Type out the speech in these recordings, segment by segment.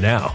now.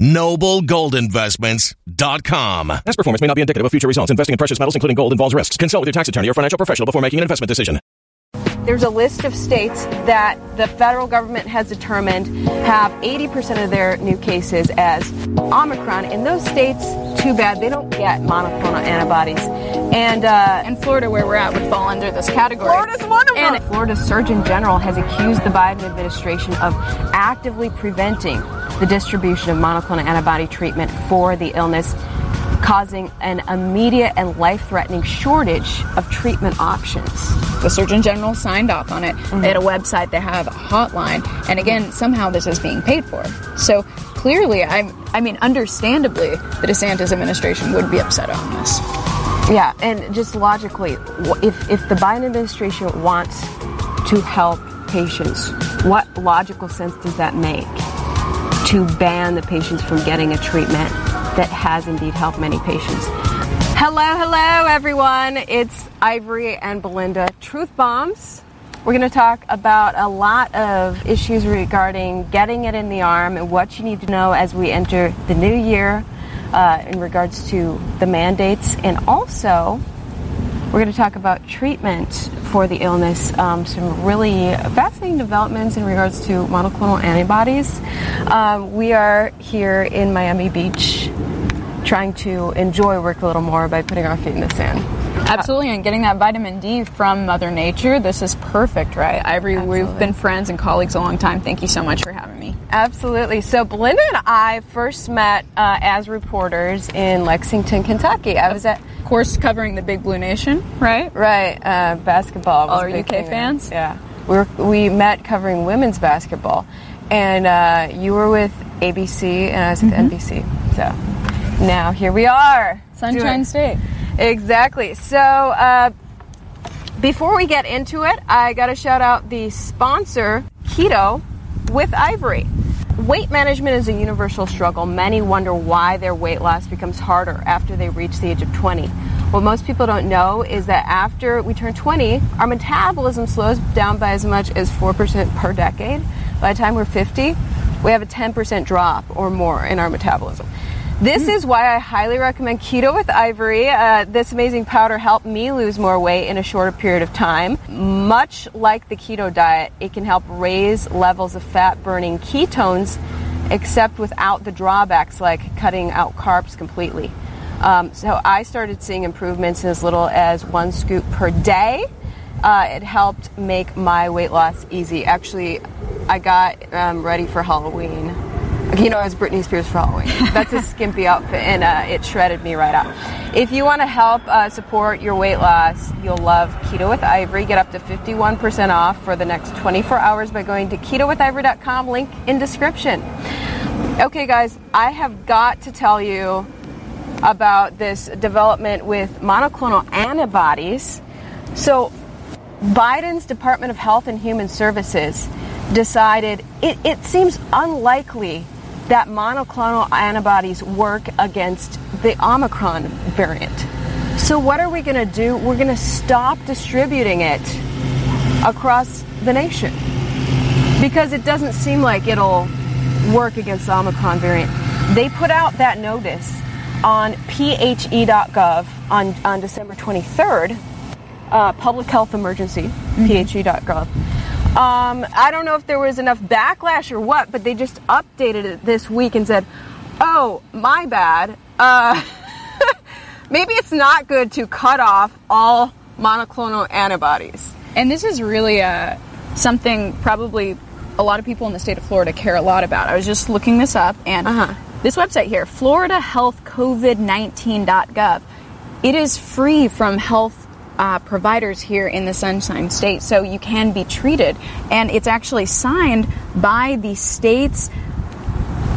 Noblegoldinvestments.com. Past performance may not be indicative of future results. Investing in precious metals, including gold, involves risks. Consult with your tax attorney or financial professional before making an investment decision. There's a list of states that the federal government has determined have 80% of their new cases as Omicron. In those states, too bad they don't get monoclonal antibodies. And uh, and Florida, where we're at, would fall under this category. Florida's one of them. And Florida's Surgeon General has accused the Biden administration of actively preventing the distribution of monoclonal antibody treatment for the illness causing an immediate and life threatening shortage of treatment options. The Surgeon General signed off on it. Mm-hmm. They had a website, they have a hotline, and again, somehow this is being paid for. So clearly, I'm, I mean, understandably, the DeSantis administration would be upset on this. Yeah, and just logically, if, if the Biden administration wants to help patients, what logical sense does that make to ban the patients from getting a treatment that has indeed helped many patients. Hello, hello, everyone. It's Ivory and Belinda. Truth Bombs. We're going to talk about a lot of issues regarding getting it in the arm and what you need to know as we enter the new year uh, in regards to the mandates. And also, we're going to talk about treatment for the illness. Um, some really fascinating developments in regards to monoclonal antibodies. Um, we are here in Miami Beach trying to enjoy work a little more by putting our feet in the sand. Absolutely, and getting that vitamin D from Mother Nature, this is perfect, right? Ivory, Absolutely. we've been friends and colleagues a long time. Thank you so much for having me. Absolutely. So Belinda and I first met uh, as reporters in Lexington, Kentucky. I was at Of course, covering the Big Blue Nation, right? right uh, basketball. was All our UK thing fans? Yeah, we were, we met covering women's basketball, and uh, you were with ABC and I was with NBC. So now here we are, Sunshine State. Exactly. So, uh, before we get into it, I got to shout out the sponsor, Keto with Ivory. Weight management is a universal struggle. Many wonder why their weight loss becomes harder after they reach the age of 20. What most people don't know is that after we turn 20, our metabolism slows down by as much as 4% per decade. By the time we're 50, we have a 10% drop or more in our metabolism. This is why I highly recommend Keto with Ivory. Uh, this amazing powder helped me lose more weight in a shorter period of time. Much like the keto diet, it can help raise levels of fat burning ketones, except without the drawbacks like cutting out carbs completely. Um, so I started seeing improvements in as little as one scoop per day. Uh, it helped make my weight loss easy. Actually, I got um, ready for Halloween. You know, as Britney Spears for Halloween. That's a skimpy outfit, and uh, it shredded me right out. If you want to help uh, support your weight loss, you'll love Keto with Ivory. Get up to 51% off for the next 24 hours by going to ketowithivory.com, link in description. Okay, guys, I have got to tell you about this development with monoclonal antibodies. So, Biden's Department of Health and Human Services decided it, it seems unlikely that monoclonal antibodies work against the Omicron variant. So, what are we going to do? We're going to stop distributing it across the nation because it doesn't seem like it'll work against the Omicron variant. They put out that notice on phe.gov on, on December 23rd, uh, public health emergency, phe.gov. Um, I don't know if there was enough backlash or what, but they just updated it this week and said, oh, my bad. Uh, maybe it's not good to cut off all monoclonal antibodies. And this is really uh, something probably a lot of people in the state of Florida care a lot about. I was just looking this up, and Uh-huh. this website here, FloridaHealthCovid19.gov, it is free from health uh, providers here in the Sunshine State, so you can be treated. And it's actually signed by the state's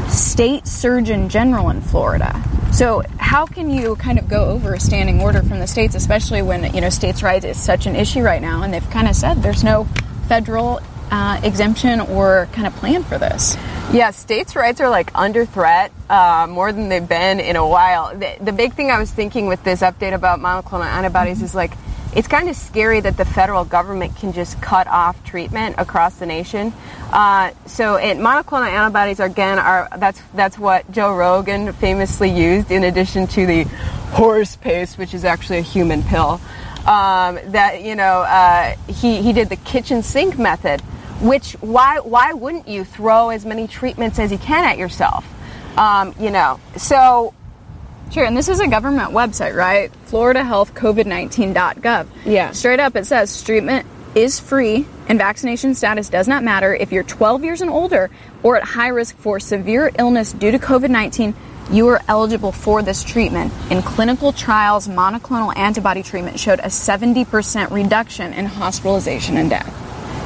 state surgeon general in Florida. So how can you kind of go over a standing order from the states, especially when you know states' rights is such an issue right now, and they've kind of said there's no federal uh, exemption or kind of plan for this. Yeah, states' rights are like under threat uh, more than they've been in a while. The, the big thing I was thinking with this update about monoclonal antibodies is like, it's kind of scary that the federal government can just cut off treatment across the nation. Uh, so, it, monoclonal antibodies again are that's that's what Joe Rogan famously used in addition to the horse paste, which is actually a human pill. Um, that you know uh, he he did the kitchen sink method, which why why wouldn't you throw as many treatments as you can at yourself? Um, you know, so Sure, and this is a government website, right? FloridaHealthCovid19.gov. Yeah. Straight up, it says treatment is free and vaccination status does not matter if you're 12 years and older or at high risk for severe illness due to COVID 19. You are eligible for this treatment. In clinical trials, monoclonal antibody treatment showed a 70% reduction in hospitalization and death.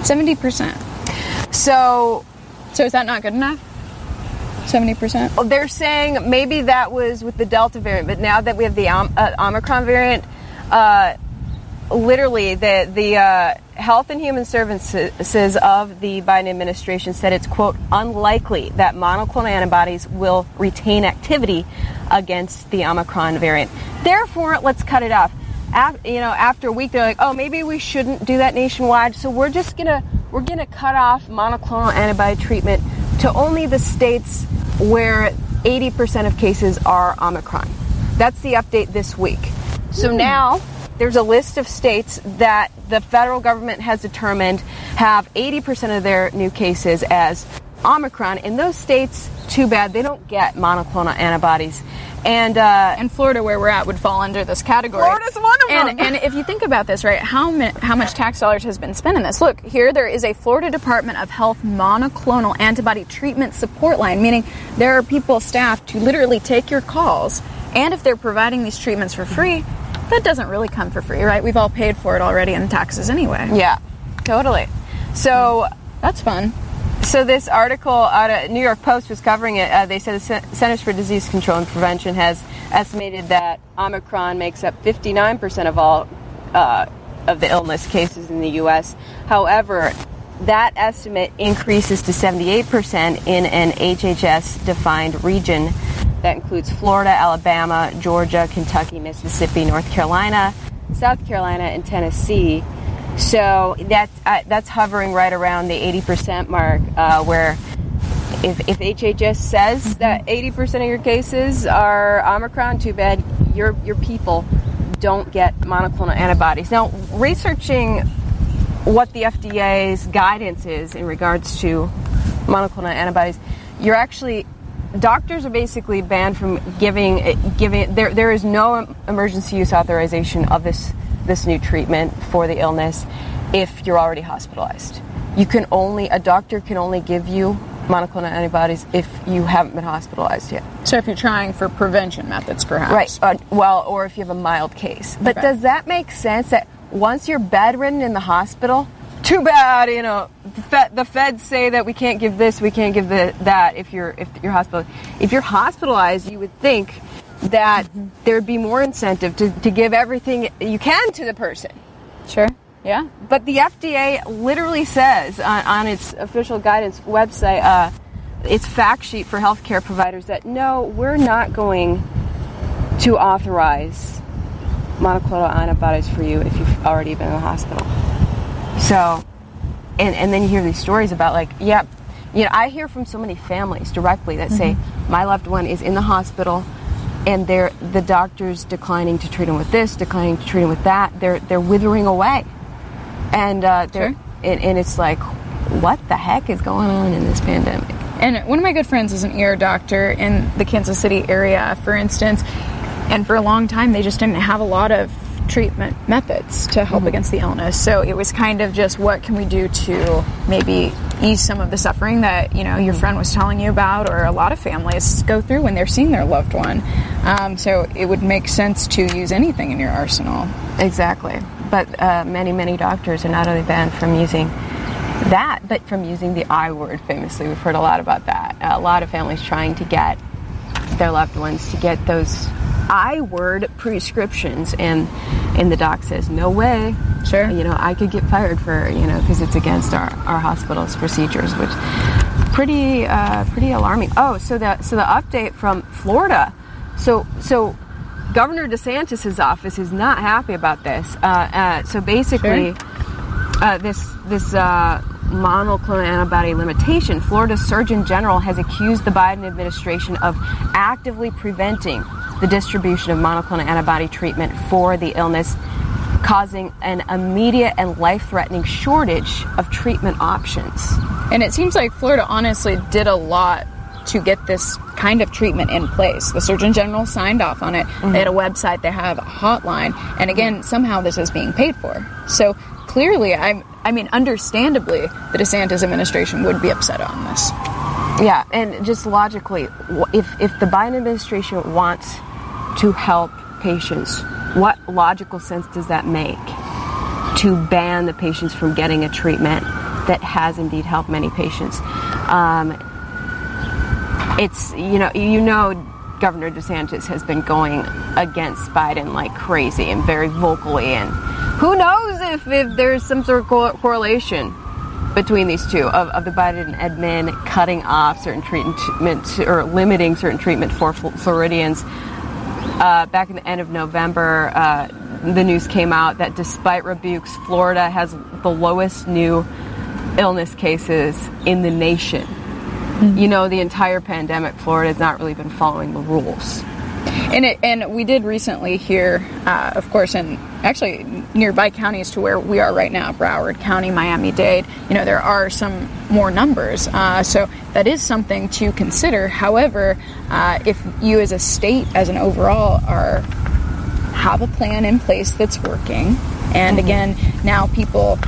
70%. so So is that not good enough? 70%? they're saying maybe that was with the Delta variant, but now that we have the Om- uh, Omicron variant, uh, literally, the the uh, Health and Human Services of the Biden administration said it's quote unlikely that monoclonal antibodies will retain activity against the Omicron variant. Therefore, let's cut it off. You know, after a week, they're like, oh, maybe we shouldn't do that nationwide. So we're just gonna we're gonna cut off monoclonal antibody treatment to only the states where 80% of cases are Omicron. That's the update this week. So hmm. now there's a list of states that the federal government has determined have 80% of their new cases as Omicron. In those states, too bad, they don't get monoclonal antibodies. And uh, and Florida, where we're at, would fall under this category. Florida's one of and, them. And if you think about this, right, how mi- how much tax dollars has been spent in this? Look, here there is a Florida Department of Health monoclonal antibody treatment support line, meaning there are people staffed to literally take your calls, and if they're providing these treatments for free, that doesn't really come for free, right? We've all paid for it already in taxes anyway. Yeah, totally. So that's fun. So this article out of New York Post was covering it. Uh, they said the Centers for Disease Control and Prevention has estimated that Omicron makes up 59% of all uh, of the illness cases in the U.S. However, that estimate increases to 78% in an HHS-defined region that includes Florida, Alabama, Georgia, Kentucky, Mississippi, North Carolina, South Carolina, and Tennessee. So that's uh, that's hovering right around the 80% mark, uh, where if, if HHS says that 80% of your cases are Omicron, too bad your your people don't get monoclonal antibodies. Now, researching what the FDA's guidance is in regards to monoclonal antibodies, you're actually doctors are basically banned from giving giving there there is no emergency use authorization of this this new treatment for the illness if you're already hospitalized. You can only a doctor can only give you monoclonal antibodies if you haven't been hospitalized yet. So if you're trying for prevention methods, perhaps. Right. Uh, well, or if you have a mild case. But Okay. does that make sense that once you're bedridden in the hospital, too bad, you know, the, Fed, the feds say that we can't give this, we can't give the, that if you're if you're hospitalized. If you're hospitalized, you would think that there'd be more incentive to, to give everything you can to the person. Sure. Yeah. But the FDA literally says on, on its official guidance website, uh, its fact sheet for healthcare providers, that no, we're not going to authorize monoclonal antibodies for you if you've already been in the hospital. So, and, and then you hear these stories about like, yeah, you know, I hear from so many families directly that say, my loved one is in the hospital and they're, the doctor's declining to treat him with this, declining to treat him with that. They're, they're withering away. And, uh, they're, Sure. and, and it's like, what the heck is going on in this pandemic? And one of my good friends is an ear doctor in the Kansas City area, for instance. And for a long time, they just didn't have a lot of treatment methods to help against the illness. So it was kind of just what can we do to maybe ease some of the suffering that you know your friend was telling you about, or a lot of families go through when they're seeing their loved one. Um, so it would make sense to use anything in your arsenal. Exactly. But uh, many, many doctors are not only banned from using that, but from using the I word famously. We've heard a lot about that. A lot of families trying to get their loved ones to get those I word prescriptions, and and the doc says, no way. Sure. You know, I could get fired for you know because it's against our, our hospital's procedures, which pretty uh, pretty alarming. Oh, so the so the update from Florida. So so Governor DeSantis's office is not happy about this. Uh, uh, so basically, uh, this this uh, monoclonal antibody limitation, Florida Surgeon General has accused the Biden administration of actively preventing the distribution of monoclonal antibody treatment for the illness, causing an immediate and life-threatening shortage of treatment options. And it seems like Florida honestly did a lot to get this kind of treatment in place. The Surgeon General signed off on it. Mm-hmm. They had a website, they have a hotline, and again, somehow this is being paid for. So clearly, I'm, I mean, understandably, the DeSantis administration would be upset on this. Yeah, and just logically, if if the Biden administration wants to help patients, what logical sense does that make to ban the patients from getting a treatment that has indeed helped many patients? Um, it's you know you know Governor DeSantis has been going against Biden like crazy and very vocally and who knows if, if there's some sort of co- correlation between these two of, of the Biden admin cutting off certain treatment or limiting certain treatment for Floridians. Uh, back in the end of November, uh, the news came out that despite rebukes, Florida has the lowest new illness cases in the nation. Mm-hmm. You know, the entire pandemic, Florida has not really been following the rules. And it, and we did recently hear, uh, of course, in actually nearby counties to where we are right now, Broward County, Miami Dade. You know, there are some more numbers, uh, so that is something to consider. However, uh, if you as a state, as an overall, are have a plan in place that's working, and mm-hmm. again, now people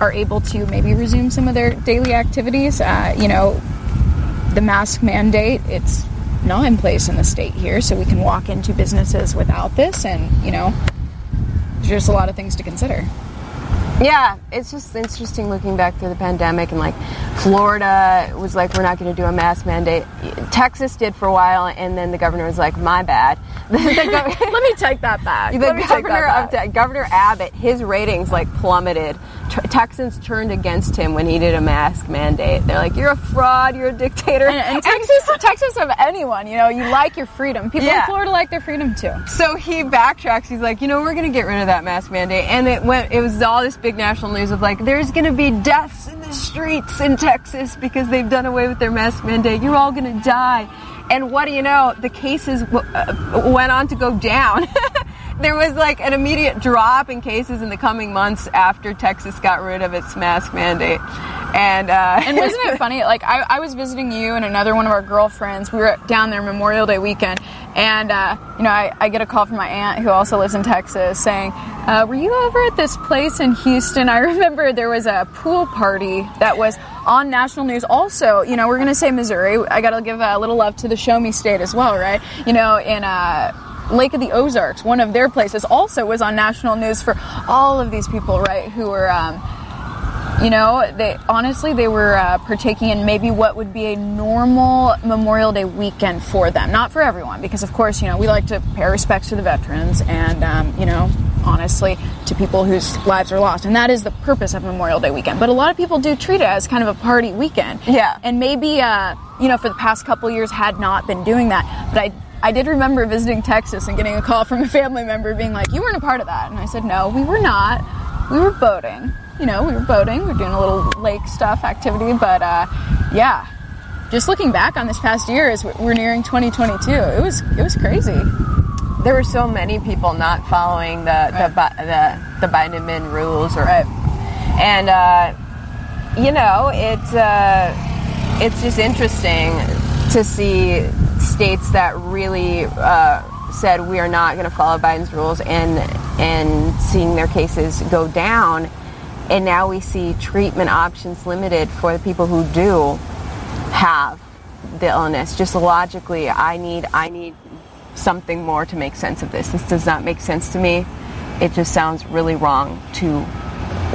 are able to maybe resume some of their daily activities. Uh, you know, the mask mandate, it's not in place in the state here, so we can walk into businesses without this, and you know, there's just a lot of things to consider. Yeah, it's just interesting looking back through the pandemic and like Florida was like, we're not going to do a mask mandate. Texas did for a while, and then the governor was like, my bad. Let me take that back. The governor of Governor Abbott, his ratings like plummeted. Texans turned against him when he did a mask mandate. They're like, "You're a fraud. You're a dictator." And, and Texas, Texas of anyone, you know, you like your freedom. People yeah. in Florida like their freedom too. So he backtracks. He's like, "You know, we're going to get rid of that mask mandate," and it went. It was all this big national news of like, "There's going to be deaths in the streets in Texas because they've done away with their mask mandate. You're all going to die." And what do you know? The cases w- uh, went on to go down. there was like an immediate drop in cases in the coming months after Texas got rid of its mask mandate. And uh, and wasn't it funny? Like I, I, was visiting you and another one of our girlfriends. We were down there Memorial Day weekend, and uh, you know I, I, get a call from my aunt who also lives in Texas saying, uh, "Were you over at this place in Houston?" I remember there was a pool party that was on national news. Also, you know we're gonna say Missouri. I got to give a little love to the Show Me State as well, right? You know in uh, Lake of the Ozarks, one of their places, also was on national news for all of these people, right, who were, um, you know, they honestly they were uh, partaking in maybe what would be a normal Memorial Day weekend for them, not for everyone, because of course, you know, we like to pay respects to the veterans and, um, you know, honestly, to people whose lives are lost. And that is the purpose of Memorial Day weekend. But a lot of people do treat it as kind of a party weekend. Yeah. And maybe, uh, you know, for the past couple years had not been doing that. But I I did remember visiting Texas and getting a call from a family member being like, You weren't a part of that. And I said, No, we were not. We were boating. You know, we were boating. We were doing a little lake stuff activity. But uh, yeah, just looking back on this past year as we're nearing 2022, it was it was crazy. There were so many people not following the right. the, the, the Biden admin rules, or right. and uh, you know it's uh, it's just interesting to see states that really uh, said we are not going to follow Biden's rules and and seeing their cases go down, and now we see treatment options limited for the people who do have the illness. Just logically, I need I need something more to make sense of this. This does not make sense to me. It just sounds really wrong to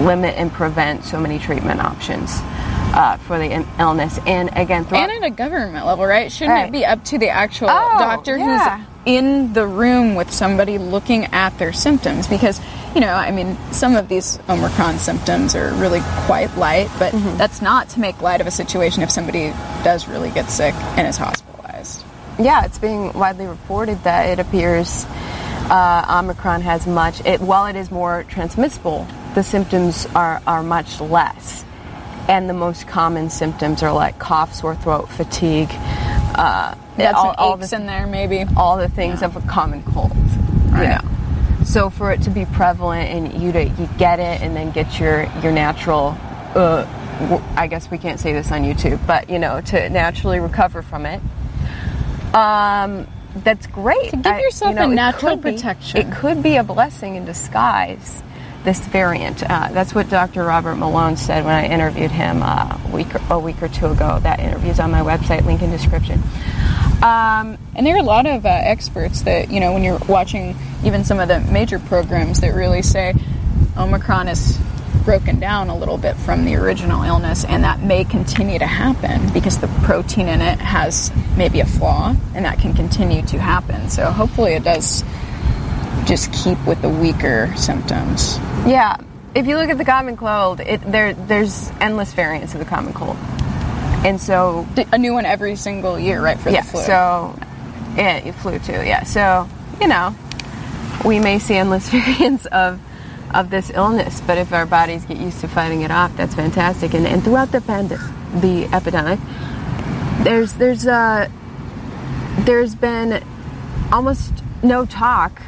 limit and prevent so many treatment options uh, for the illness. And again, and at a government level, right? Shouldn't right. it be up to the actual oh, doctor yeah. who's in the room with somebody looking at their symptoms? Because you know, I mean, some of these Omicron symptoms are really quite light, but mm-hmm. that's not to make light of a situation if somebody does really get sick and is hospitalized. Yeah, it's being widely reported that it appears uh, Omicron has much. It, while it is more transmissible, the symptoms are are much less and the most common symptoms are like cough, sore throat, fatigue. Uh, That's all, all the, in there, maybe. All the things yeah. of a common cold. Right. You know? So for it to be prevalent and you to you get it and then get your your natural. Uh, I guess we can't say this on YouTube, but you know, to naturally recover from it. Um, that's great. To give yourself I, you know, a natural it protection. Be, it could be a blessing in disguise this variant. Uh, that's what Dr. Robert Malone said when I interviewed him uh, a week or, a week or two ago. That interview is on my website, link in description. Um, and there are a lot of uh, experts that you know when you're watching even some of the major programs that really say Omicron is broken down a little bit from the original illness, and that may continue to happen because the protein in it has maybe a flaw, and that can continue to happen. So hopefully it does just keep with the weaker symptoms. Yeah. If you look at the common cold, it, there there's endless variants of the common cold. And so a new one every single year, right? For yeah, the flu. So yeah, flu too. Yeah. So you know, we may see endless variants of of this illness, but if our bodies get used to fighting it off, that's fantastic. And, and throughout the pandemic, the epidemic, there's there's uh, there's been almost no talk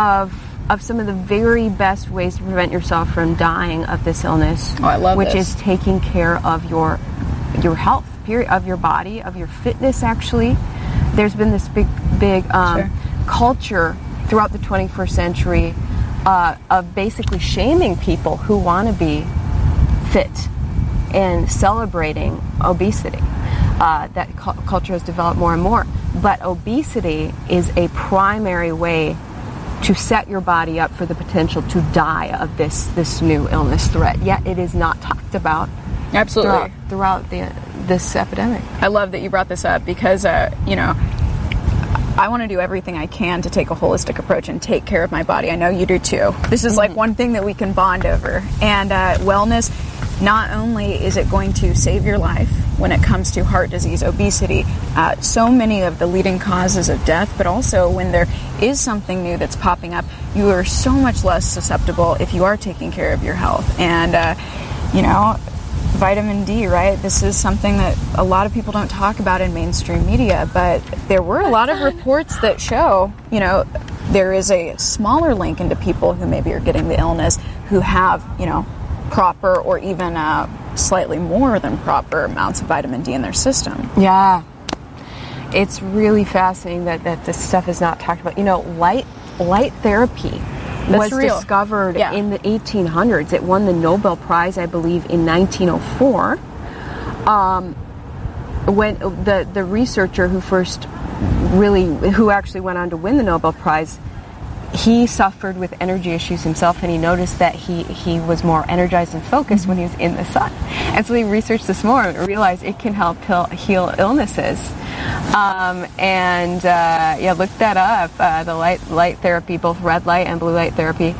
of of some of the very best ways to prevent yourself from dying of this illness. Oh, I love which this. is taking care of your your health, period, of your body, of your fitness. Actually, there's been this big big um, Sure. culture throughout the 21st century uh, of basically shaming people who want to be fit and celebrating obesity. Uh, that cu- culture has developed more and more. But obesity is a primary way to set your body up for the potential to die of this this new illness threat. Yet it is not talked about Absolutely. throughout, throughout the, this epidemic. I love that you brought this up because, uh, you know, I want to do everything I can to take a holistic approach and take care of my body. I know you do too. This is like one thing that we can bond over. And uh, wellness, not only is it going to save your life when it comes to heart disease, obesity, uh, so many of the leading causes of death, but also when there is something new that's popping up, you are so much less susceptible if you are taking care of your health. And, uh, you know, vitamin D, right? This is something that a lot of people don't talk about in mainstream media, but there were a lot of reports that show, you know, there is a smaller link into people who maybe are getting the illness who have, you know, proper or even uh, slightly more than proper amounts of vitamin D in their system. Yeah. It's really fascinating that, that this stuff is not talked about. You know, light light therapy was real. discovered Yeah. in the 1800s. It won the Nobel Prize, I believe, in 1904. Um, when the the researcher who first really who actually went on to win the Nobel Prize he suffered with energy issues himself and he noticed that he, he was more energized and focused when he was in the sun. And so he researched this more and realized it can help heal, heal illnesses. Um, and uh, yeah, look that up. Uh, the light light therapy, both red light and blue light therapy.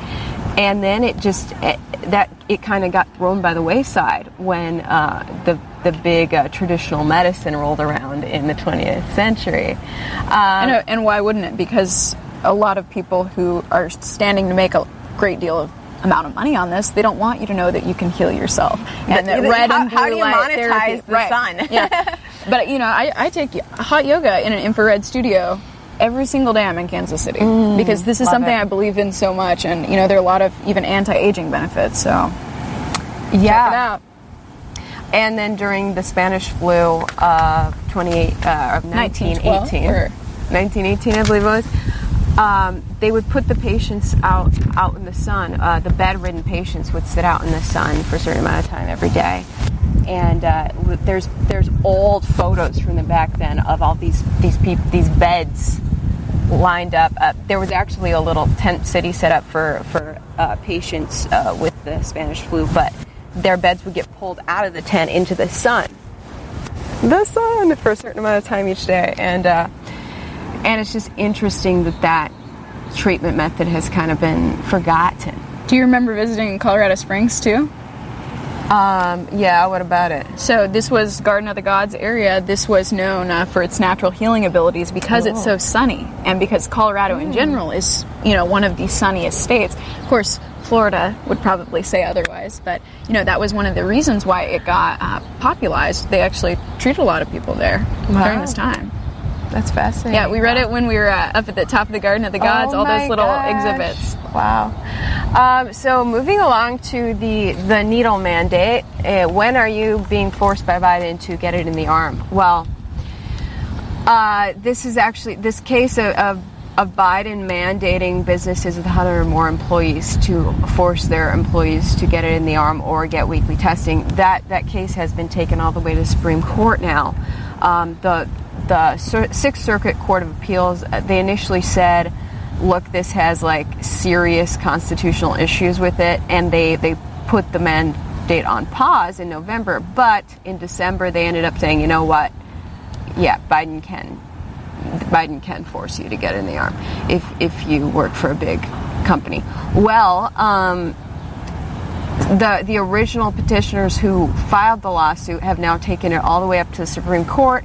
And then it just it, that it kind of got thrown by the wayside when uh, the the big uh, traditional medicine rolled around in the 20th century. Um, And, and why wouldn't it? Because a lot of people who are standing to make a great deal of amount of money on this, they don't want you to know that you can heal yourself. And that red how- and blue how do you light monetize therapy, the right. sun? yeah. But you know, I, I take hot yoga in an infrared studio every single day I'm in Kansas City because this is something it. I believe in so much, and you know, there are a lot of even anti-aging benefits. So yeah. check it out. And then during the Spanish flu of 28 uh, 1918, 1918, I believe it was. Um, they would put the patients out out in the sun. Uh, the bedridden patients would sit out in the sun for a certain amount of time every day. And uh, there's there's old photos from the back then of all these these peop- these beds lined up. Uh, there was actually a little tent city set up for for uh, patients uh, with the Spanish flu, but their beds would get pulled out of the tent into the sun, the sun for a certain amount of time each day, and uh, and it's just interesting that that treatment method has kind of been forgotten. Do you remember visiting Colorado Springs too? Um, yeah, what about it? So this was Garden of the Gods area. This was known uh, for its natural healing abilities because it's so sunny, and because Colorado in general is, you know, one of the sunniest states. Of course, Florida would probably say otherwise, but you know that was one of the reasons why it got uh, popularized. They actually treated a lot of people there during this time. That's fascinating. Yeah, we read it when we were uh, up at the top of the Garden of the Gods. Oh all those little gosh. exhibits. Wow. Um, so moving along to the the needle mandate, uh, when are you being forced by Biden to get it in the arm? Well, uh, this is actually this case of, of of Biden mandating businesses with 100 or more employees to force their employees to get it in the arm or get weekly testing. That that case has been taken all the way to the Supreme Court now. Um, the the Sixth Circuit Court of Appeals uh, they initially said, "Look, this has like serious constitutional issues with it," and they they put the mandate on pause in November. But in December, they ended up saying, "You know what? Yeah, Biden can Biden can force you to get in the arm if if you work for a big company. Well. Um, the the original petitioners who filed the lawsuit have now taken it all the way up to the Supreme Court.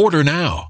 Order now.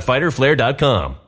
www.fighterflare.com.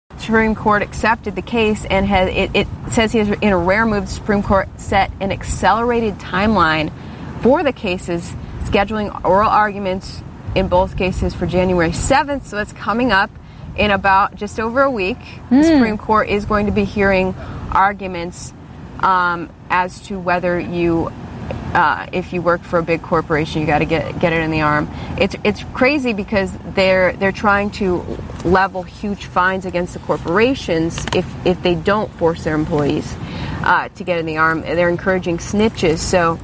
Supreme Court accepted the case and has it, it says has. in a rare move. The Supreme Court set an accelerated timeline for the cases, scheduling oral arguments in both cases for January 7th. So it's coming up in about just over a week. The Supreme Court is going to be hearing arguments um, as to whether you. Uh, if you work for a big corporation, you got to get get it in the arm. It's it's crazy because they're they're trying to level huge fines against the corporations if if they don't force their employees uh, to get in the arm. They're encouraging snitches. So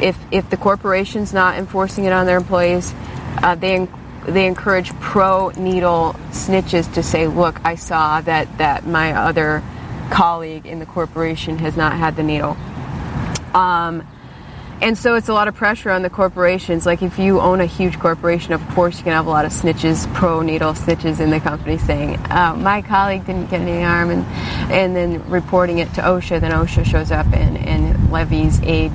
if if the corporation's not enforcing it on their employees, uh, they they encourage pro needle snitches to say, "Look, I saw that that my other colleague in the corporation has not had the needle." Um, and so it's a lot of pressure on the corporations. Like if you own a huge corporation, of course you can have a lot of snitches, pro needle snitches in the company saying, uh, "My colleague didn't get any arm," and and then reporting it to OSHA. Then OSHA shows up and, and levies a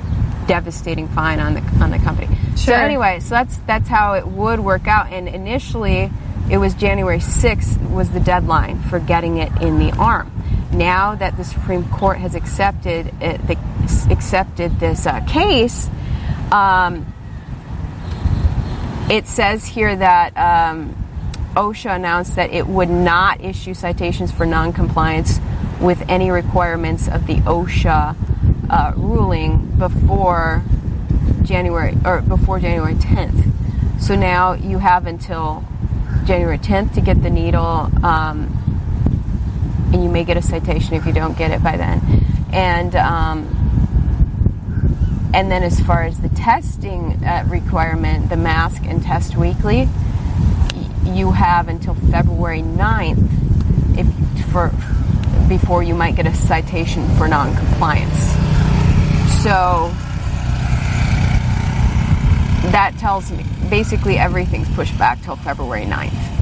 devastating fine on the on the company. So anyway, so that's that's how it would work out. And initially, it was January 6th was the deadline for getting it in the arm. Now that the Supreme Court has accepted it, the, accepted this uh, case, um, it says here that um, OSHA announced that it would not issue citations for noncompliance with any requirements of the OSHA uh, ruling before January or before January 10th. So now you have until January 10th to get the needle, um, and you may get a citation if you don't get it by then. And um, and then as far as the testing uh, requirement, the mask and test weekly, you have until February 9th if for before you might get a citation for non-compliance. So that tells me basically everything's pushed back till February 9th.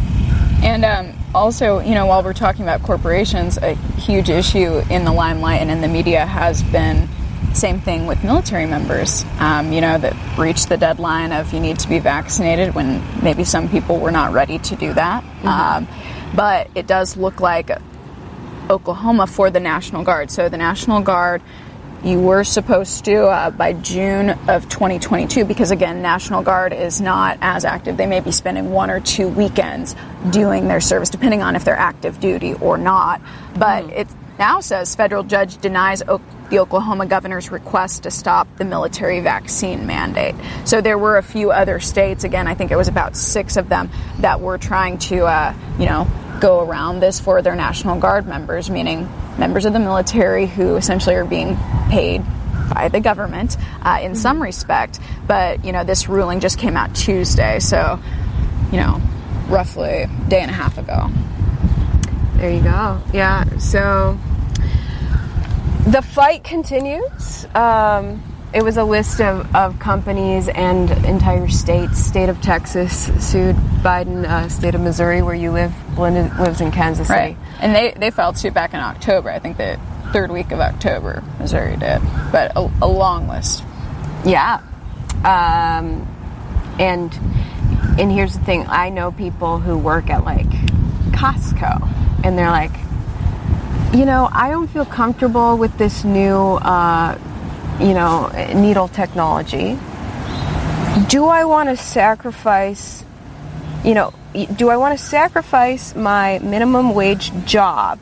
And um, also, you know, while we're talking about corporations, a huge issue in the limelight and in the media has been same thing with military members, um, you know, that reached the deadline of you need to be vaccinated when maybe some people were not ready to do that. Mm-hmm. Um, but it does look like Oklahoma for the National Guard. So the National Guard, you were supposed to uh, by June of 2022 because again, National Guard is not as active. They may be spending one or two weekends doing their service, depending on if they're active duty or not. But mm. it now says federal judge denies the Oklahoma governor's request to stop the military vaccine mandate. So there were a few other states, again, I think it was about six of them, that were trying to, uh, you know, go around this for their National Guard members, meaning members of the military who essentially are being paid by the government uh, in mm-hmm. some respect. But, you know, this ruling just came out Tuesday, so, you know, roughly a day and a half ago. There you go. Yeah, so the fight continues. Um, it was a list of, of companies and entire states. State of Texas sued Biden. Uh, state of Missouri, where you live, Belinda lives in Kansas City. Right. And they, they filed suit back in October. I think the third week of October, Missouri did. But a, a long list. Yeah. Um, and and here's the thing I know people who work at like Costco, and they're like, you know, I don't feel comfortable with this new, uh, you know, needle technology. Do I want to sacrifice, you know, do I want to sacrifice my minimum wage job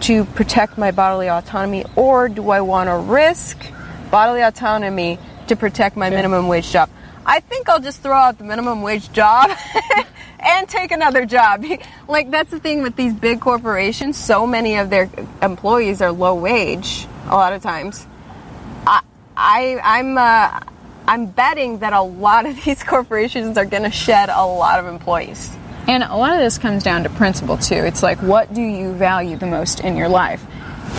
to protect my bodily autonomy, or do I want to risk bodily autonomy to protect my minimum wage job? I think I'll just throw out the minimum wage job and take another job. like that's the thing with these big corporations. So many of their employees are low wage. A lot of times, I, I I'm uh, I'm betting that a lot of these corporations are going to shed a lot of employees. And a lot of this comes down to principle too. It's like, what do you value the most in your life?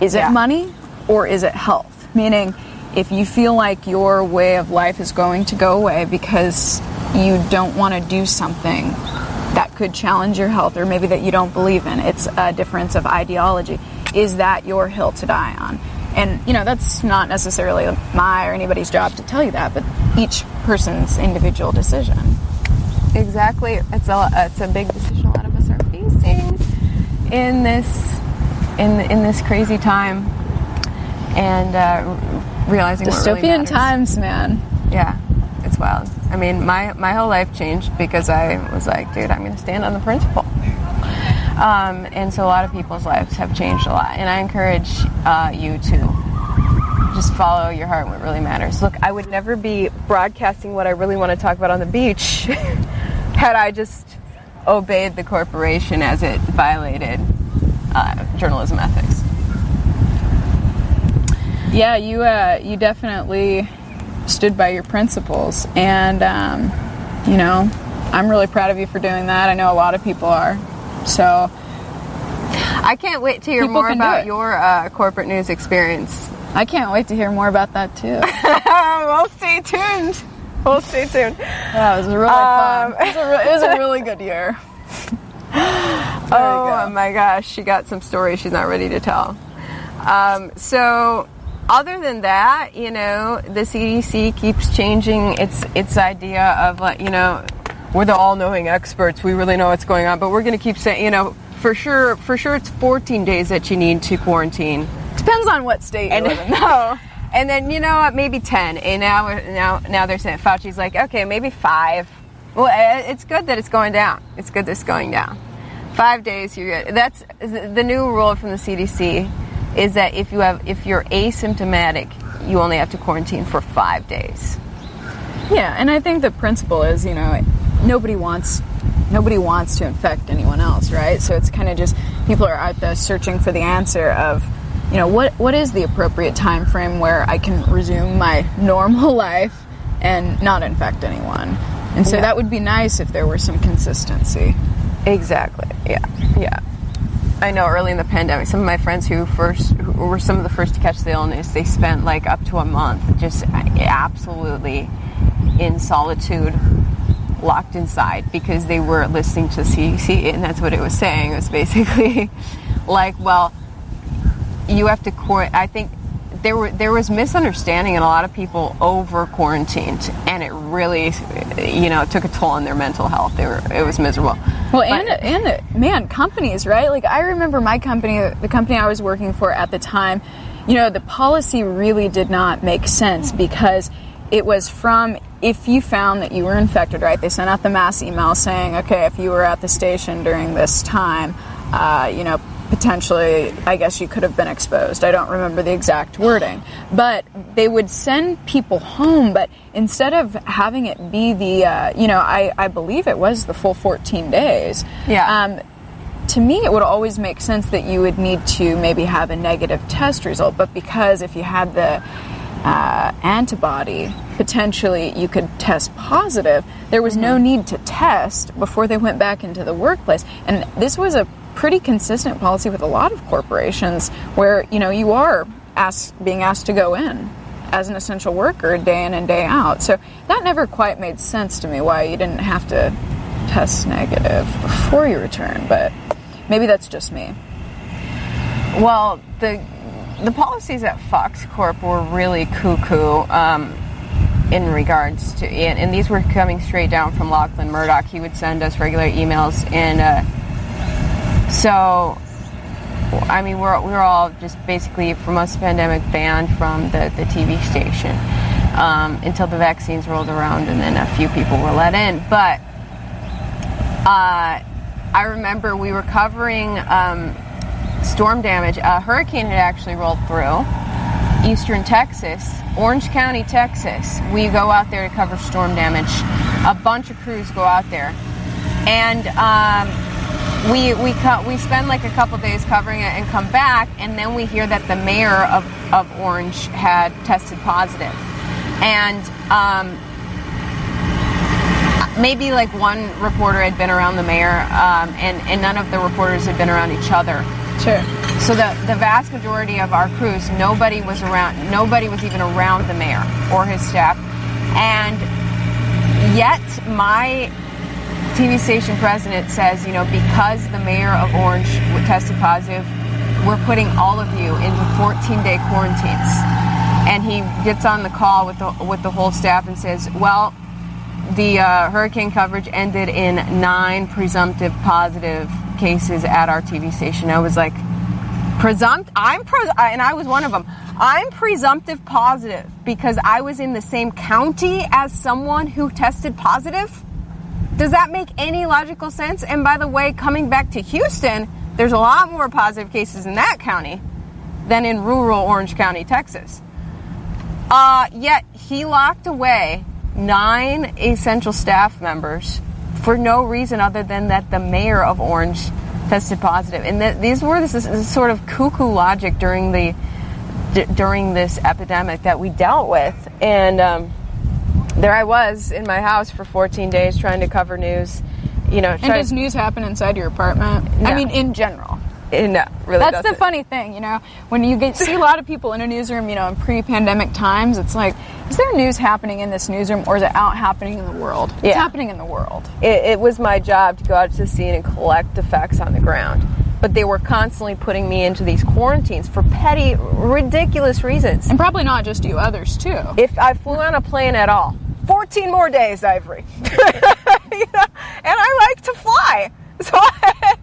Is it money or is it health? Meaning, if you feel like your way of life is going to go away because you don't want to do something that could challenge your health or maybe that you don't believe in. It's a difference of ideology. Is that your hill to die on? And, you know, that's not necessarily my or anybody's job to tell you that, but each person's individual decision. Exactly. It's a, it's a big decision a lot of us are facing in this, in, in this crazy time. And uh, realizing dystopian really times, man. Yeah, it's wild. I mean, my, my whole life changed because I was like, dude, I'm going to stand on the principle. Um, and so a lot of people's lives have changed a lot. And I encourage uh, you to just follow your heart what really matters. Look, I would never be broadcasting what I really want to talk about on the beach had I just obeyed the corporation as it violated uh, journalism ethics. Yeah, you uh, you definitely stood by your principles. And, um, you know, I'm really proud of you for doing that. I know a lot of people are. So. I can't wait to hear more about your uh, corporate news experience. I can't wait to hear more about that too. we'll stay tuned. We'll stay tuned. Yeah, it was really um, fun. It was, a, it was, a, really good year. oh my gosh, she got some stories she's not ready to tell. Um, so other than that, you know, the CDC keeps changing its its idea of like, you know, we're the all-knowing experts. We really know what's going on, but we're going to keep saying, you know, for sure, for sure, it's 14 days that you need to quarantine. Depends on what state and, you live in. No. And then you know maybe 10. And now now now they're saying Fauci's like, okay, maybe five. Well, eh, eh, it's good that it's going down. It's good that it's going down. Five days, you're good. That's the new rule from the CDC is that if you have if you're asymptomatic, you only have to quarantine for five days. Yeah, and I think the principle is, you know, nobody wants nobody wants to infect anyone else, right? So it's kind of just people are out there searching for the answer of, you know, what what is the appropriate time frame where I can resume my normal life and not infect anyone. And so Yeah. that would be nice if there were some consistency. Exactly. Yeah. Yeah. I know early in the pandemic, some of my friends who first who were some of the first to catch the illness, they spent like up to a month just uh, absolutely in solitude, locked inside because they were listening to CDC, and that's what it was saying. It was basically like, well, you have to quar I think there were there was misunderstanding and a lot of people over quarantined, and it really, you know, took a toll on their mental health. They were it was miserable. Well, But- and and the, man, companies, right? Like I remember my company, the company I was working for at the time. You know, the policy really did not make sense because it was from if you found that you were infected, right? They sent out the mass email saying, okay, if you were at the station during this time, uh, you know, potentially, I guess you could have been exposed. I don't remember the exact wording, but they would send people home. But instead of having it be the, uh, you know, I, I believe it was the full 14 days. Yeah. Um, to me, it would always make sense that you would need to maybe have a negative test result, but because if you had the uh, antibody, potentially you could test positive. There was no need to test before they went back into the workplace. And this was a pretty consistent policy with a lot of corporations where, you know, you are asked, being asked to go in as an essential worker day in and day out. So that never quite made sense to me why you didn't have to test negative before you return, but maybe that's just me. Well, the the policies at Fox Corp were really cuckoo um, in regards to, and, and these were coming straight down from Lachlan Murdoch. He would send us regular emails, and uh, so I mean, we're we're all just basically for most of the pandemic banned from the the TV station um, until the vaccines rolled around, and then a few people were let in, but. Uh, I remember we were covering um, storm damage. A hurricane had actually rolled through eastern Texas, Orange County, Texas. We go out there to cover storm damage. A bunch of crews go out there, and um, we we co- we spend like a couple days covering it and come back, and then we hear that the mayor of of Orange had tested positive, and. Um, maybe like one reporter had been around the mayor, um, and, and none of the reporters had been around each other. Sure. So the, the vast majority of our crews, nobody was around, nobody was even around the mayor or his staff. And yet my TV station president says, you know, because the mayor of Orange tested positive, we're putting all of you into 14-day quarantines. And he gets on the call with the with the whole staff and says, well, the uh, hurricane coverage ended in nine presumptive positive cases at our TV station. I was like, presumpt I'm pres- and I was one of them. I'm presumptive positive because I was in the same county as someone who tested positive. Does that make any logical sense? And by the way, coming back to Houston, there's a lot more positive cases in that county than in rural Orange County, Texas. Uh, yet he locked away nine essential staff members for no reason other than that the mayor of Orange tested positive. And th- these were this, this sort of cuckoo logic during the d- during this epidemic that we dealt with. And um, there I was in my house for 14 days trying to cover news. You know, And does news happen inside your apartment? I mean, in general. Eh, no, really. That's the doesn't. funny thing, you know, when you get see a lot of people in a newsroom, you know, in pre-pandemic times, it's like, is there news happening in this newsroom, or is it out happening in the world? Yeah. It's happening in the world. it, it was my job to go out to the scene and collect the facts on the ground. But they were constantly putting me into these quarantines for petty, ridiculous reasons. And probably not just you, others too. If I flew on a plane at all, 14 more days, Ivory. You know, And I like to fly. So I,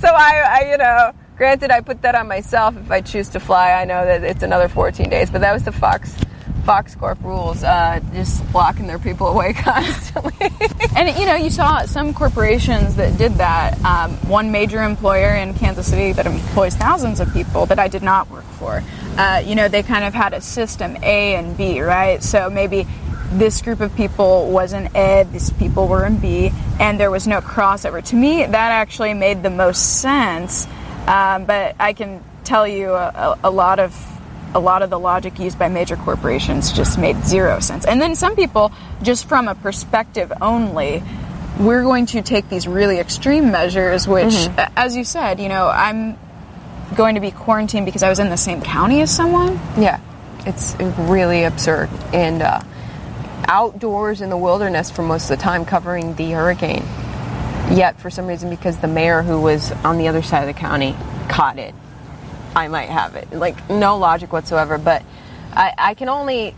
so I, I, you know, granted, I put that on myself. If I choose to fly, I know that it's another 14 days. But that was the Fox. Fox Corp rules, uh, just blocking their people away constantly. And you know, you saw some corporations that did that. Um, one major employer in Kansas City that employs thousands of people that I did not work for. Uh, you know, they kind of had a system A and B, right? So maybe this group of people was in A, these people were in B, and there was no crossover. To me, that actually made the most sense. Um, but I can tell you a, a, lot of a lot of the logic used by major corporations just made zero sense. And then some people, just from a perspective only, we're going to take these really extreme measures, which, mm-hmm. as you said, you know, I'm going to be quarantined because I was in the same county as someone. Yeah, it's really absurd. And uh, outdoors in the wilderness for most of the time covering the hurricane. Yet, for some reason, because the mayor who was on the other side of the county caught it, I might have it. Like, no logic whatsoever. But I, I can only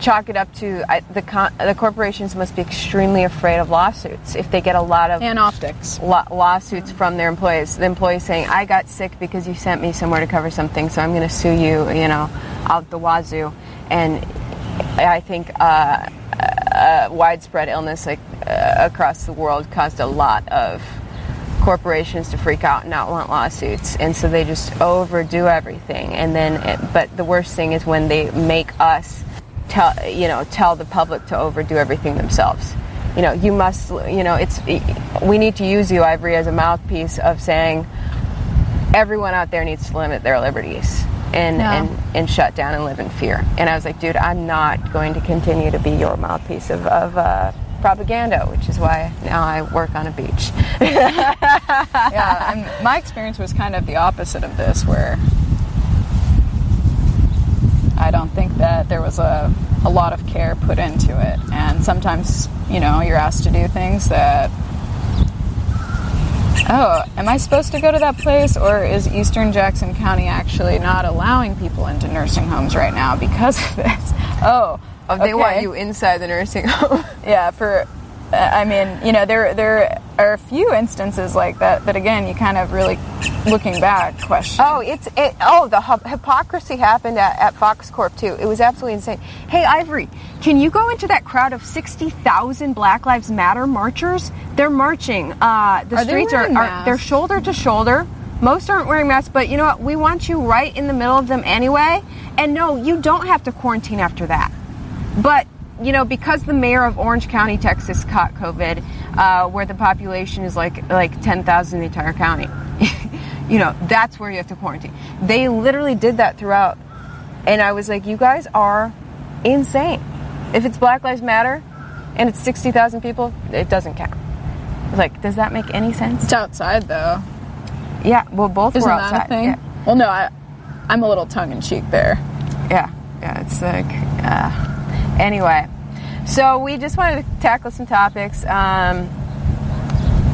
chalk it up to I, the the corporations must be extremely afraid of lawsuits if they get a lot of and optics lo- lawsuits from their employees. The employees saying, "I got sick because you sent me somewhere to cover something, so I'm going to sue you," you know, out the wazoo. And I think uh, uh, widespread illness like uh, across the world caused a lot of corporations to freak out and not want lawsuits. And so they just overdo everything. And then it, but the worst thing is when they make us tell you know tell the public to overdo everything themselves. You know you must you know it's we need to use you ivory as a mouthpiece of saying everyone out there needs to limit their liberties and, yeah. and and shut down and live in fear and i was like dude i'm not going to continue to be your mouthpiece of, of uh, propaganda which is why now i work on a beach yeah and my experience was kind of the opposite of this where I don't think that there was a, a lot of care put into it. And sometimes, you know, you're asked to do things that, oh, am I supposed to go to that place? Or is Eastern Jackson County actually not allowing people into nursing homes right now because of this? Oh, oh they okay. want you inside the nursing home. yeah, for uh, I mean, you know, there there are a few instances like that that again you kind of really looking back question. Oh, it's it, oh the hypocrisy happened at, at Fox Corp too. It was absolutely insane. Hey Ivory, can you go into that crowd of sixty thousand Black Lives Matter marchers? They're marching. Uh, the are streets are, are they're shoulder to shoulder. Most aren't wearing masks, but you know what? We want you right in the middle of them anyway. And no, you don't have to quarantine after that. But you know, because the mayor of Orange County, Texas, caught COVID, uh, where the population is like like ten thousand in the entire county, you know, that's where you have to quarantine. They literally did that throughout, and I was like, you guys are insane. If it's Black Lives Matter, and it's sixty thousand people, it doesn't count. Like, does that make any sense? It's outside though. Yeah, well, both Isn't were outside. That a thing? Yeah. Well, no, I, I'm a little tongue in cheek there. Yeah, yeah, it's like. Uh, Anyway, so we just wanted to tackle some topics. Um,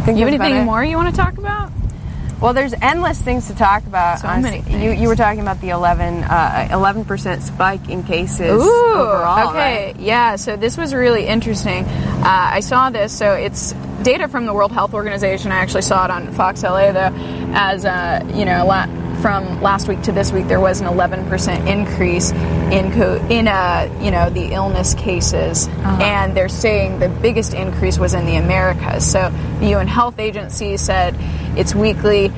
think you have anything more you want to talk about? Well, there's endless things to talk about. So many things. You, you were talking about the 11, uh, 11% spike in cases Ooh, overall. Okay, right? yeah, so this was really interesting. Uh, I saw this, so it's data from the World Health Organization. I actually saw it on Fox LA, though, as, uh, you know, from last week to this week, there was an 11% increase in co- in uh, you know the illness cases, uh-huh. and they're saying the biggest increase was in the Americas. So the UN Health Agency said its weekly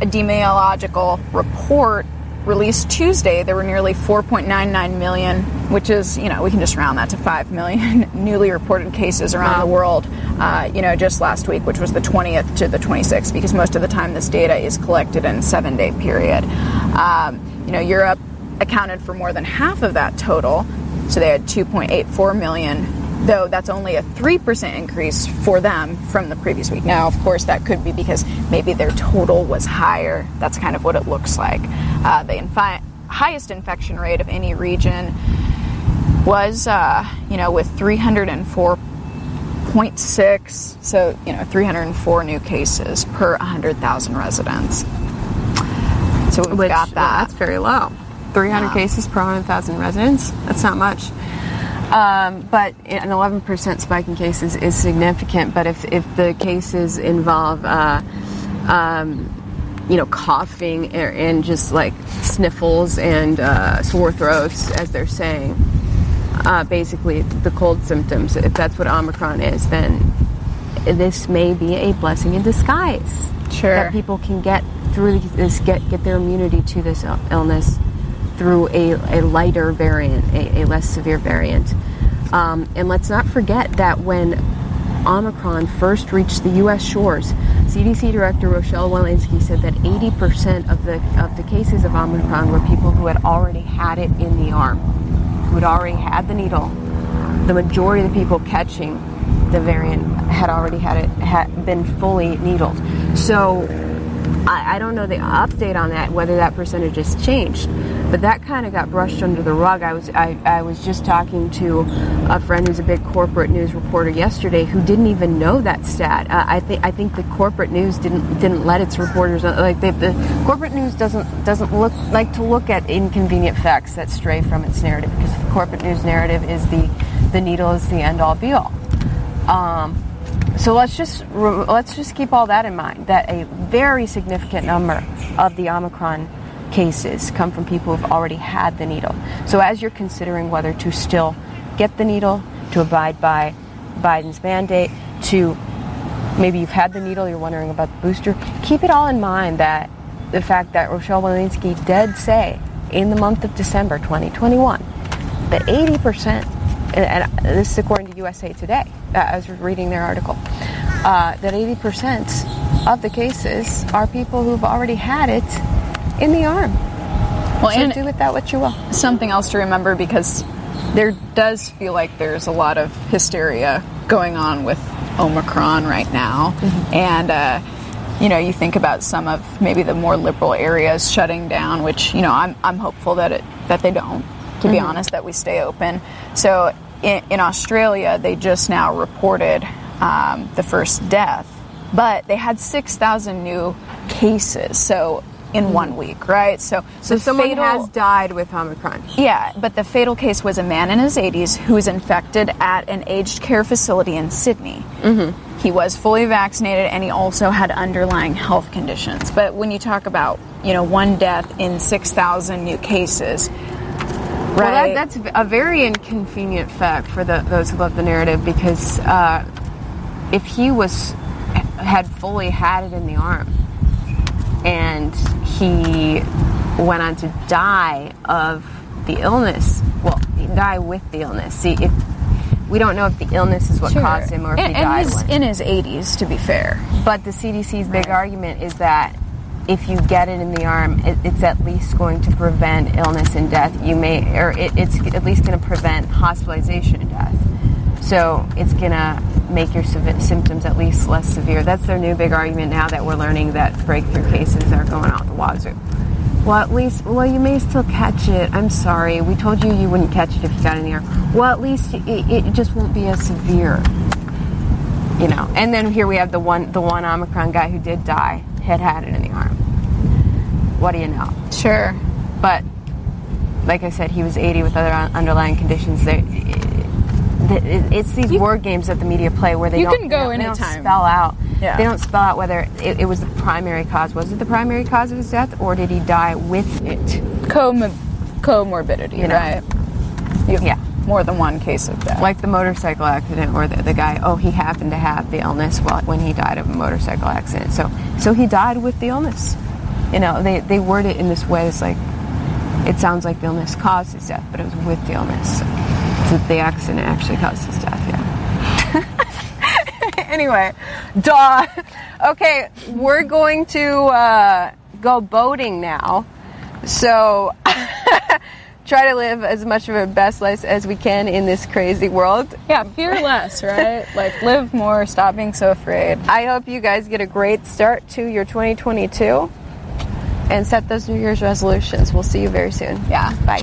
epidemiological report released Tuesday, there were nearly 4.99 million, which is, you know, we can just round that to 5 million newly reported cases around wow. the world, uh, you know, just last week, which was the 20th to the 26th, because most of the time this data is collected in a seven day period. Um, you know, Europe accounted for more than half of that total, so they had 2.84 million though that's only a 3% increase for them from the previous week. Now, of course, that could be because maybe their total was higher. That's kind of what it looks like. Uh, the infi- highest infection rate of any region was, uh, you know, with 304.6, so, you know, 304 new cases per 100,000 residents. So we've Which, got that. Well, that's very low. 300 yeah. cases per 100,000 residents? That's not much. Um, but an 11% spike in cases is significant. But if, if the cases involve, uh, um, you know, coughing and just like sniffles and uh, sore throats, as they're saying, uh, basically the cold symptoms, if that's what Omicron is, then this may be a blessing in disguise. Sure. That people can get through this, get, get their immunity to this illness through a, a lighter variant, a, a less severe variant. Um, and let's not forget that when Omicron first reached the U.S. shores, CDC Director Rochelle Walensky said that 80% of the of the cases of Omicron were people who had already had it in the arm, who had already had the needle. The majority of the people catching the variant had already had it had been fully needled. So I, I don't know the update on that, whether that percentage has changed, but that kind of got brushed under the rug. I was I, I was just talking to a friend who's a big corporate news reporter yesterday who didn't even know that stat. Uh, I think I think the corporate news didn't didn't let its reporters uh, like they, the corporate news doesn't doesn't look like to look at inconvenient facts that stray from its narrative because the corporate news narrative is the the needle is the end all be all. Um, so let's just let's just keep all that in mind. That a very significant number of the Omicron cases come from people who've already had the needle. So as you're considering whether to still get the needle, to abide by Biden's mandate, to maybe you've had the needle, you're wondering about the booster, keep it all in mind that the fact that Rochelle Walensky did say in the month of December 2021 that 80% and, this is according to USA Today, uh, I was reading their article, uh, that 80% of the cases are people who've already had it in the arm. Well, so and do with that what you will. Something else to remember because there does feel like there's a lot of hysteria going on with Omicron right now, mm-hmm. and. Uh, you know, you think about some of maybe the more liberal areas shutting down, which you know I'm, I'm hopeful that it that they don't. To mm-hmm. be honest, that we stay open. So in, in Australia, they just now reported um, the first death, but they had 6,000 new cases. So in one week, right? So, so someone fatal, has died with Omicron. Yeah, but the fatal case was a man in his 80s who was infected at an aged care facility in Sydney. Mm-hmm. He was fully vaccinated and he also had underlying health conditions. But when you talk about, you know, one death in 6,000 new cases, Right. Well, that, that's a very inconvenient fact for the, those who love the narrative because uh, if he was had fully had it in the arm and he went on to die of the illness, well, die with the illness. See, if we don't know if the illness is what sure. caused him or if and, he died. And he's in his 80s, to be fair. But the CDC's big argument is that if you get it in the arm, it, it's at least going to prevent illness and death. You may, or it, it's at least going to prevent hospitalization and death. So it's going to make your symptoms at least less severe. That's their new big argument now that we're learning that breakthrough cases are going out the wazoo. Well, at least, well, you may still catch it. I'm sorry. We told you you wouldn't catch it if you got in the arm. Well, at least it, it just won't be as severe. You know, and then here we have the one, the one Omicron guy who did die had had it in the arm. What do you know? Sure. But like I said, he was 80 with other underlying conditions. It's these you, word games that the media play where they you don't, can go they don't, they don't spell out. Yeah. They don't spell out whether it, it, was the primary cause. Was it the primary cause of his death, or did he die with it? Com- comorbidity, you know? right? You, yeah more than one case of death. Like the motorcycle accident where the, the guy, oh, he happened to have the illness while, when he died of a motorcycle accident. So, so he died with the illness. You know, they, they word it in this way. It's like, it sounds like the illness caused his death, but it was with the illness. So, so the accident actually caused his death, yeah. anyway, duh. Okay, we're going to uh, go boating now. So try to live as much of a best life as we can in this crazy world. Yeah, fear less, right? like live more, stop being so afraid. I hope you guys get a great start to your 2022 and set those New Year's resolutions. We'll see you very soon. Yeah, bye.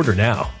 Order now.